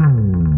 Hmm.